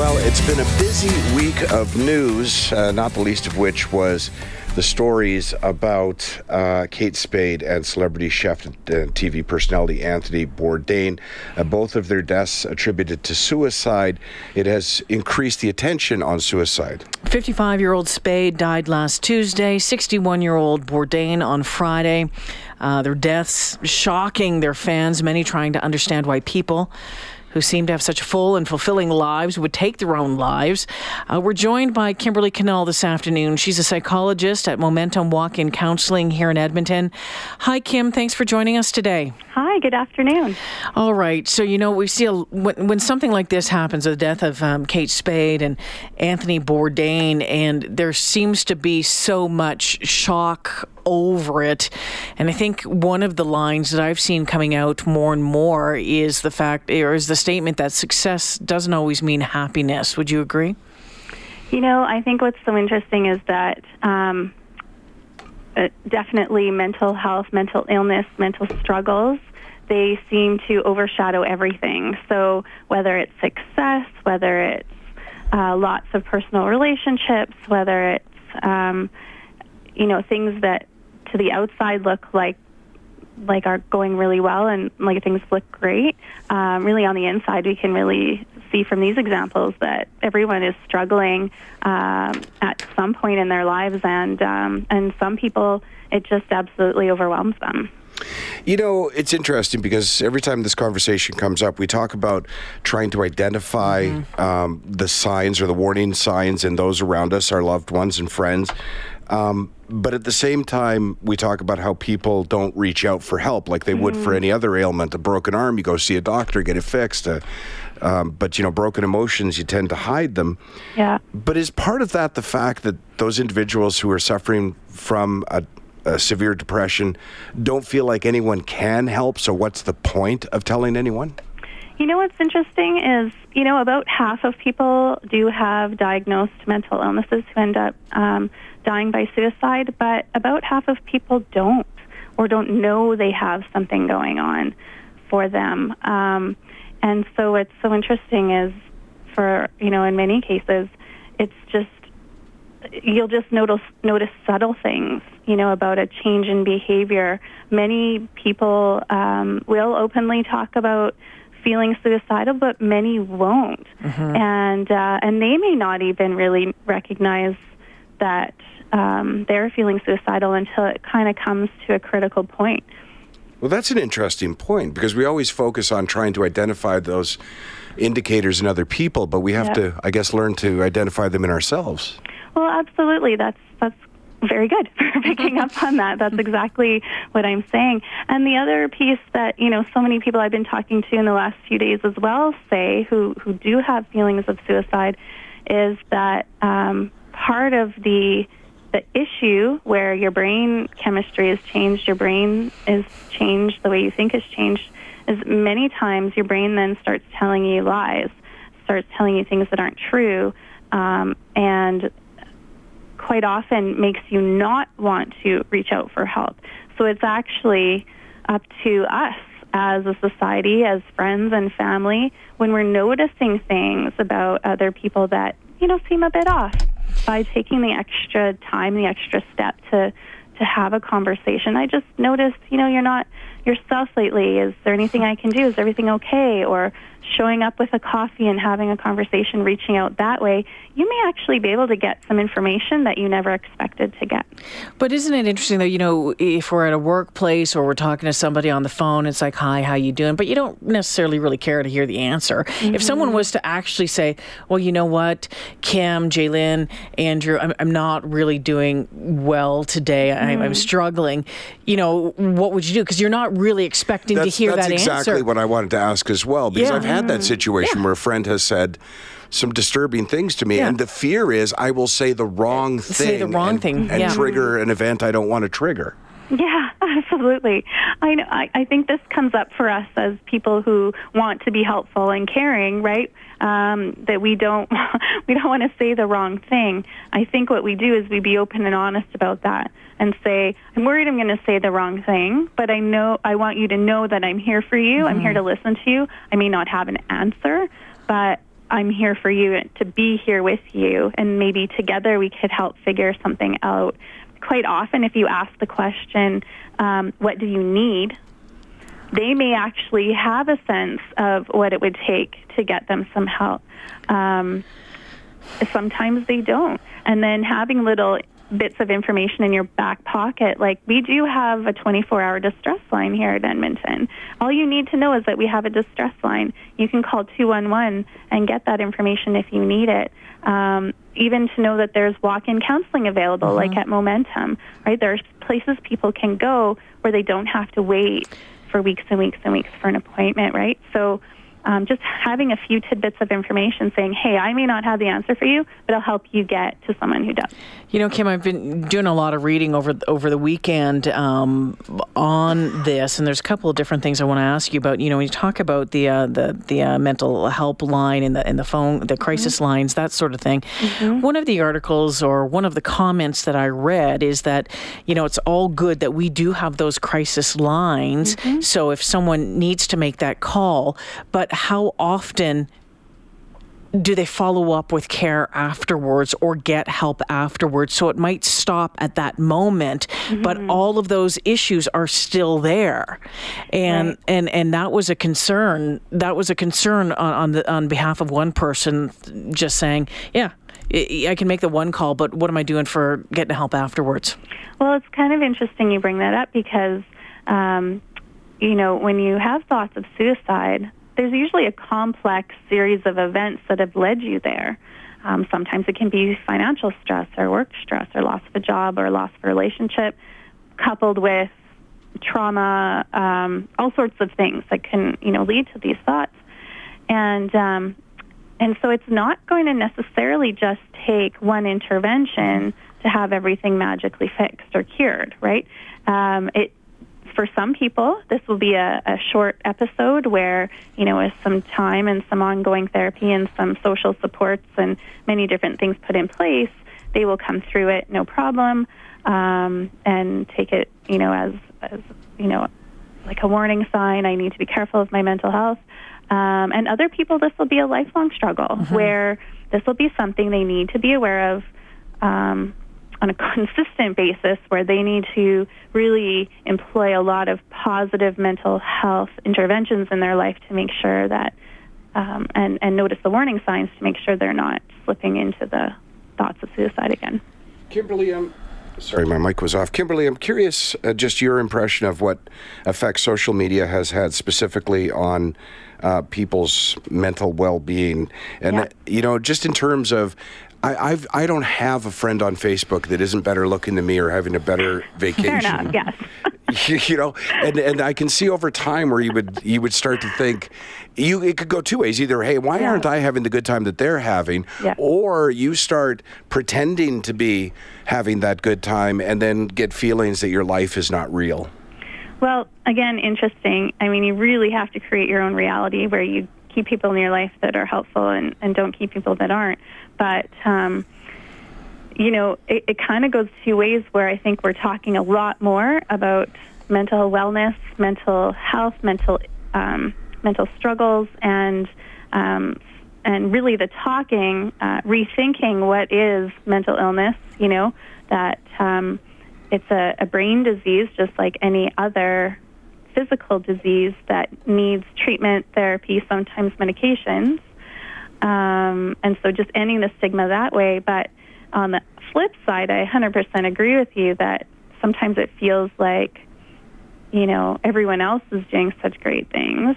Well, it's been a busy week of news, uh, not the least of which was the stories about uh, Kate Spade and celebrity chef and TV personality Anthony Bourdain. Uh, both of their deaths attributed to suicide. It has increased the attention on suicide. 55 year old Spade died last Tuesday, 61 year old Bourdain on Friday. Uh, their deaths shocking their fans, many trying to understand why people who seem to have such full and fulfilling lives would take their own lives. Uh, we're joined by Kimberly Cannell this afternoon. She's a psychologist at Momentum Walk in Counseling here in Edmonton. Hi, Kim. Thanks for joining us today. Hi, good afternoon. All right. So, you know, we see a, when, when something like this happens, the death of um, Kate Spade and Anthony Bourdain, and there seems to be so much shock over it. And I think one of the lines that I've seen coming out more and more is the fact, or is the statement that success doesn't always mean happiness. Would you agree? You know, I think what's so interesting is that um, uh, definitely mental health, mental illness, mental struggles, they seem to overshadow everything. So whether it's success, whether it's uh, lots of personal relationships, whether it's um, you know things that to the outside look like like are going really well and like things look great. Um, really, on the inside, we can really see from these examples that everyone is struggling um, at some point in their lives, and um, and some people it just absolutely overwhelms them. You know, it's interesting because every time this conversation comes up, we talk about trying to identify mm-hmm. um, the signs or the warning signs in those around us, our loved ones and friends. Um, but at the same time, we talk about how people don't reach out for help like they mm. would for mm. any other ailment. A broken arm, you go see a doctor, get it fixed. Uh, um, but you know, broken emotions, you tend to hide them. Yeah. But is part of that the fact that those individuals who are suffering from a, a severe depression don't feel like anyone can help? So what's the point of telling anyone? You know what's interesting is, you know, about half of people do have diagnosed mental illnesses who end up um, dying by suicide, but about half of people don't or don't know they have something going on for them. Um, and so what's so interesting is for, you know, in many cases, it's just, you'll just notice, notice subtle things, you know, about a change in behavior. Many people um, will openly talk about feeling suicidal, but many won't, mm-hmm. and uh, and they may not even really recognize that um, they're feeling suicidal until it kind of comes to a critical point. Well, that's an interesting point because we always focus on trying to identify those indicators in other people, but we have yep. to, I guess, learn to identify them in ourselves. Well, absolutely. That's that's very good for picking up on that. That's exactly what I'm saying. And the other piece that you know, so many people I've been talking to in the last few days as well say who who do have feelings of suicide is that um, part of the the issue where your brain chemistry has changed, your brain is changed, the way you think has changed, is many times your brain then starts telling you lies, starts telling you things that aren't true, um, and quite often makes you not want to reach out for help. So it's actually up to us as a society, as friends and family, when we're noticing things about other people that, you know, seem a bit off by taking the extra time, the extra step to to have a conversation. I just noticed, you know, you're not yourself lately. Is there anything I can do? Is everything okay? Or showing up with a coffee and having a conversation, reaching out that way, you may actually be able to get some information that you never expected to get. But isn't it interesting though, you know, if we're at a workplace or we're talking to somebody on the phone, it's like, hi, how you doing? But you don't necessarily really care to hear the answer. Mm-hmm. If someone was to actually say, well, you know what, Kim, J'lyn, Andrew, I'm, I'm not really doing well today. Mm-hmm. I'm, struggling. You know, what would you do? Because you're not really expecting that's, to hear that answer. That's exactly what I wanted to ask as well, because yeah. I've had that mm-hmm. situation yeah. where a friend has said, some disturbing things to me. Yeah. And the fear is I will say the wrong thing. Say the wrong and, thing, And yeah. trigger an event I don't want to trigger. Yeah, absolutely. I know. I, I think this comes up for us as people who want to be helpful and caring, right? Um, that we don't we don't want to say the wrong thing. I think what we do is we be open and honest about that and say, I'm worried I'm going to say the wrong thing, but I know I want you to know that I'm here for you. I'm here to listen to you. I may not have an answer, but I'm here for you to be here with you, and maybe together we could help figure something out. Quite often, if you ask the question, um, What do you need? they may actually have a sense of what it would take to get them some help. Um, sometimes they don't. And then having little bits of information in your back pocket, like we do have a 24 hour distress line here at Edmonton. All you need to know is that we have a distress line. You can call 211 and get that information if you need it. Um, even to know that there's walk-in counseling available, like at Momentum, right? There's places people can go where they don't have to wait for weeks and weeks and weeks for an appointment, right? So um, just having a few tidbits of information saying, hey, I may not have the answer for you, but I'll help you get to someone who does. You know, Kim, I've been doing a lot of reading over over the weekend um, on this, and there's a couple of different things I want to ask you about. You know, when you talk about the uh, the the uh, mental help line and the and the phone, the crisis lines, that sort of thing. One of the articles or one of the comments that I read is that you know it's all good that we do have those crisis lines. So if someone needs to make that call, but how often do they follow up with care afterwards or get help afterwards? So it might stop at that moment, but all of those issues are still there, and Right. and and that was a concern. That was a concern on on, the, on behalf of one person, just saying, yeah. I I can make the one call, but what am I doing for getting help afterwards? Well, it's kind of interesting you bring that up because, um, you know, when you have thoughts of suicide, there's usually a complex series of events that have led you there. Um, sometimes it can be financial stress or work stress or loss of a job or loss of a relationship, coupled with trauma, um, all sorts of things that can, you know, lead to these thoughts. And um, and so it's not going to necessarily just take one intervention to have everything magically fixed or cured, right? Um, it for some people, this will be a, a short episode where, you know, with some time and some ongoing therapy and some social supports and many different things put in place, they will come through it no problem um, and take it, you know, as, as, you know, like a warning sign. I need to be careful of my mental health. Um, and other people, this will be a lifelong struggle where this will be something they need to be aware of um, on a consistent basis, where they need to really employ a lot of positive mental health interventions in their life to make sure that, um, and, and notice the warning signs to make sure they're not slipping into the thoughts of suicide again. Kimberly, um, sorry, my mic was off. Kimberly, I'm curious uh, just your impression of what effect social media has had specifically on uh, people's mental well-being, and Yeah. uh, you know, just in terms of. I, I've I don't have a friend on Facebook that isn't better looking than me or having a better vacation. Fair enough, yes. you know, and and I can see over time where you would you would start to think you it could go two ways. Either hey, why Yeah. aren't I having the good time that they're having? Yeah. Or you start pretending to be having that good time and then get feelings that your life is not real. Well, again, interesting. I mean, you really have to create your own reality where you keep people in your life that are helpful and, and don't keep people that aren't. But, um, you know, it, it kind of goes two ways where I think we're talking a lot more about mental wellness, mental health, mental um, mental struggles, and um, and really the talking, uh, rethinking what is mental illness. You know that um, it's a, a brain disease, just like any other physical disease that needs treatment, therapy, sometimes medications. Um, and so just ending the stigma that way. But on the flip side, I 100% agree with you that sometimes it feels like, you know, everyone else is doing such great things.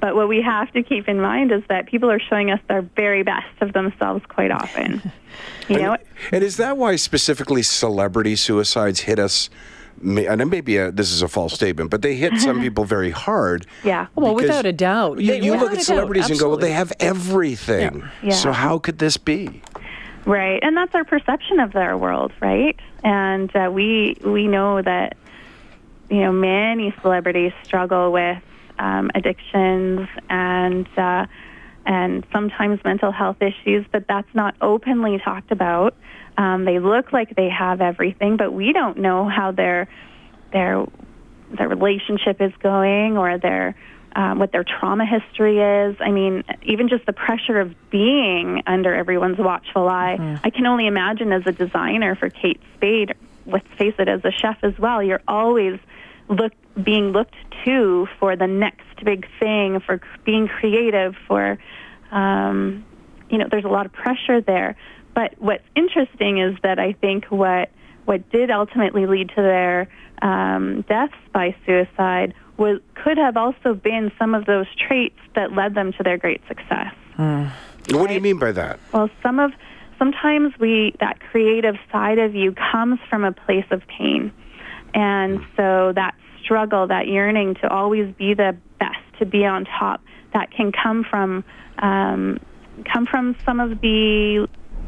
But what we have to keep in mind is that people are showing us their very best of themselves quite often. You know, And is that why specifically celebrity suicides hit us and maybe a, this is a false statement, but they hit some people very hard. Yeah. Well, without a doubt. You, you look at celebrities and go, well, they have everything. Yeah. So how could this be? Right, and that's our perception of their world, right? And uh, we we know that you know many celebrities struggle with um, addictions and uh, and sometimes mental health issues, but that's not openly talked about. Um, they look like they have everything, but we don't know how their their their relationship is going or their um, what their trauma history is. I mean, even just the pressure of being under everyone's watchful eye. I can only imagine as a designer for Kate Spade, let's face it, as a chef as well, you're always look being looked to for the next big thing, for being creative, for um, you know, there's a lot of pressure there. But what's interesting is that I think what what did ultimately lead to their um, deaths by suicide was could have also been some of those traits that led them to their great success. What do you mean by that? Well, some of sometimes we that creative side of you comes from a place of pain, and so that struggle, that yearning to always be the best, to be on top, that can come from um, come from some of the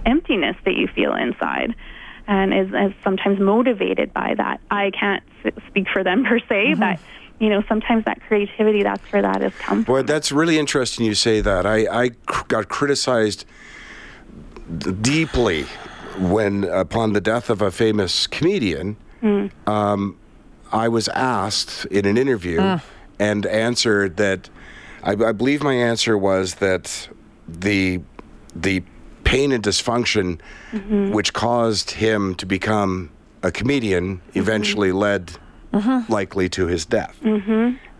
emptiness that you feel inside. And is, is sometimes motivated by that. I can't speak for them per se, but you know, sometimes that creativity, that's where that has come from. Boy, that's really interesting you say that. I, I cr- got criticized d- deeply when, upon the death of a famous comedian, um, I was asked in an interview and answered that I, I believe my answer was that the the pain and dysfunction mm-hmm. which caused him to become a comedian mm-hmm. eventually led mm-hmm. likely to his death.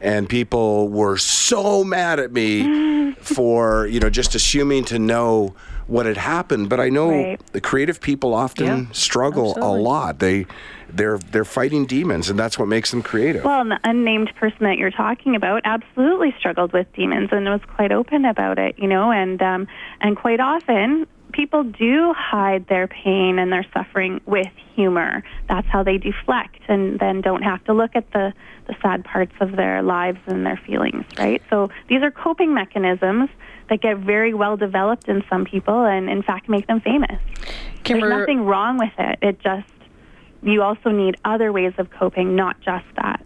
And people were so mad at me for, you know, just assuming to know what had happened. But I know Right. the creative people often Yeah, struggle absolutely. a lot. They they're they're fighting demons and that's what makes them creative. Well, and the unnamed person that you're talking about absolutely struggled with demons and was quite open about it, you know, and um, and quite often people do hide their pain and their suffering with humor. That's how they deflect and then don't have to look at the the sad parts of their lives and their feelings, right? So these are coping mechanisms that get very well developed in some people and in fact make them famous. Kimber, There's nothing wrong with it. It just you also need other ways of coping, not just that.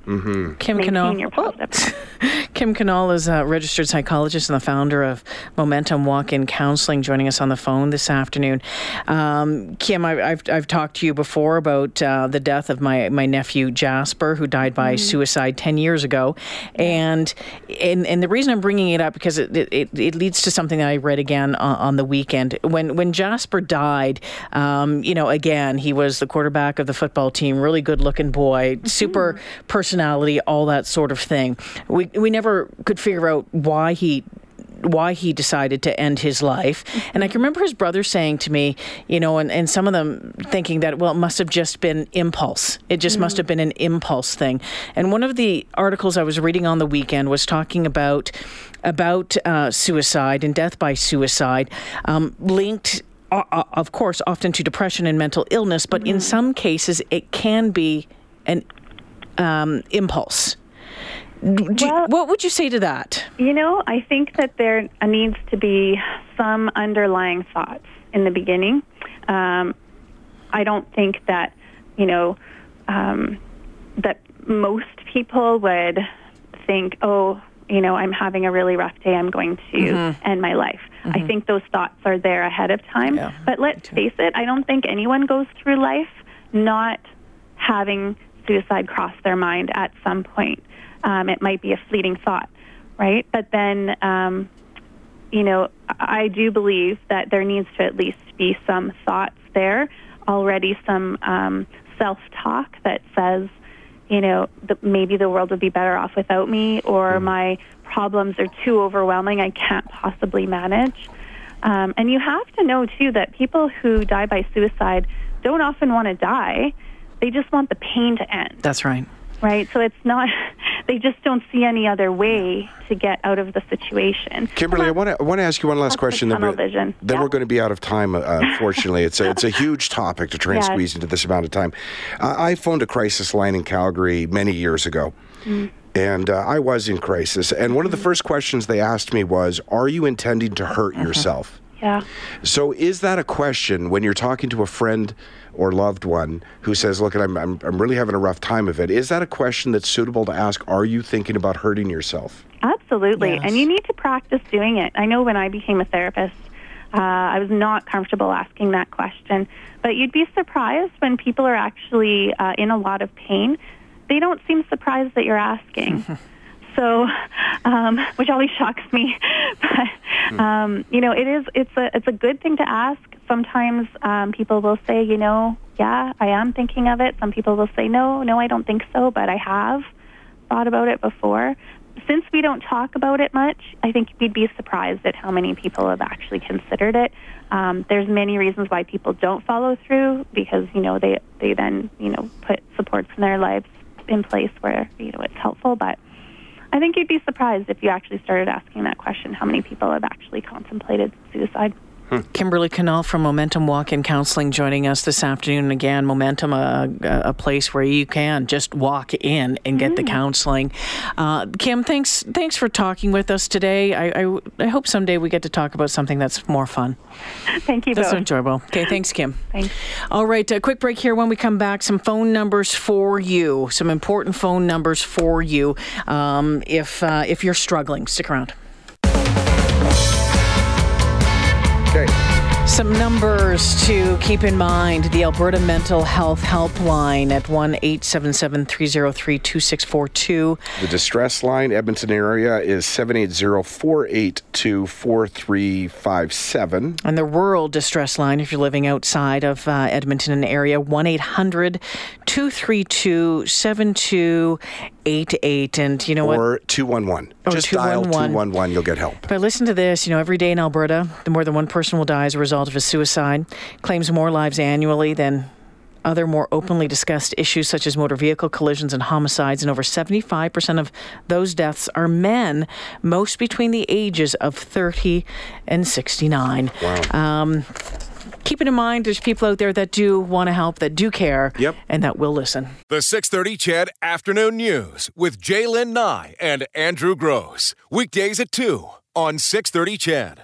Kim maintain Canal. your. Kim Canal is a registered psychologist and the founder of Momentum Walk-In Counseling, joining us on the phone this afternoon. Um, Kim, I, I've I've talked to you before about uh, the death of my my nephew Jasper, who died by suicide ten years ago, and and and the reason I'm bringing it up because it it, it leads to something that I read again on, on the weekend when when Jasper died. Um, you know, again he was the quarterback of the football team, really good looking boy, super personality, all that sort of thing. We we never could figure out why he why he decided to end his life. And I can remember his brother saying to me, you know, and, and some of them thinking that, well, it must have just been impulse. It just must have been an impulse thing. And one of the articles I was reading on the weekend was talking about about uh, suicide and death by suicide, um, linked. o- Of course, often to depression and mental illness, but in some cases, it can be an um, impulse. You- Well- what would you say to that? You know, I think that there needs to be some underlying thoughts in the beginning. Um, I don't think that, you know, um, that most people would think, oh, you know, I'm having a really rough day. I'm going to end my life. I think those thoughts are there ahead of time. Yeah, but let's face it, I don't think anyone goes through life not having suicide cross their mind at some point. Um, it might be a fleeting thought, right? But then, um, you know, I do believe that there needs to at least be some thoughts there already, some um, self-talk that says, you know, the, maybe the world would be better off without me, or my problems are too overwhelming, I can't possibly manage. Um, and you have to know, too, that people who die by suicide don't often want to die. They just want the pain to end That's right. right? So it's not they just don't see any other way to get out of the situation. Kimberly, I want to I want to ask you one last That's the question. Then, we're- vision. then Yeah. we're going to be out of time. Uh, unfortunately, it's a it's a huge topic to try and Yes. squeeze into this amount of time. I I phoned a crisis line in Calgary many years ago. Mm. And uh, I was in crisis. And one of the first questions they asked me was, Are you intending to hurt Uh-huh. yourself? Yeah. So, is that a question when you're talking to a friend or loved one who says, Look, I'm, I'm, I'm really having a rough time of it? Is that a question that's suitable to ask? Are you thinking about hurting yourself? Absolutely. Yes. And you need to practice doing it. I know when I became a therapist, uh, I was not comfortable asking that question. But you'd be surprised when people are actually uh, in a lot of pain. They don't seem surprised that you're asking. so, um, which always shocks me. but um, you know, it is. It's a it's a good thing to ask. Sometimes um, people will say, you know, yeah, I am thinking of it. Some people will say, no, no, I don't think so, but I have thought about it before. Since we don't talk about it much, I think we'd be surprised at how many people have actually considered it. Um, there's many reasons why people don't follow through because you know they they then you know put supports in their lives in place where you know it's helpful. But I think you'd be surprised if you actually started asking that question: how many people have actually contemplated suicide? Kimberly Canal from Momentum Walk-In Counseling joining us this afternoon. Again, Momentum, a, a place where you can just walk in and get the counseling. Uh, Kim, thanks thanks for talking with us today. I, I, I hope someday we get to talk about something that's more fun. Thank you That's both. enjoyable. Okay, thanks, Kim. Thanks. All right, a quick break here. When we come back, some phone numbers for you, some important phone numbers for you. Um, if uh, if you're struggling, stick around. Okay. Some numbers to keep in mind the Alberta Mental Health Helpline at 1 877 303 2642. The distress line, Edmonton area, is 780 482 4357. And the rural distress line, if you're living outside of uh, Edmonton and area, 1 800 232 7288. And you know what? Or 211. Or Just dial 211. 211, you'll get help. But listen to this, you know, every day in Alberta, the more than one person will die as a result of a suicide, claims more lives annually than other more openly discussed issues such as motor vehicle collisions and homicides, and over 75% of those deaths are men, most between the ages of 30 and 69. Wow. Um, keep it in mind, there's people out there that do want to help, that do care, Yep. and that will listen. The 630 CHED Afternoon News with J'lyn Nye and Andrew Grose. Weekdays at 2 on 630 CHED.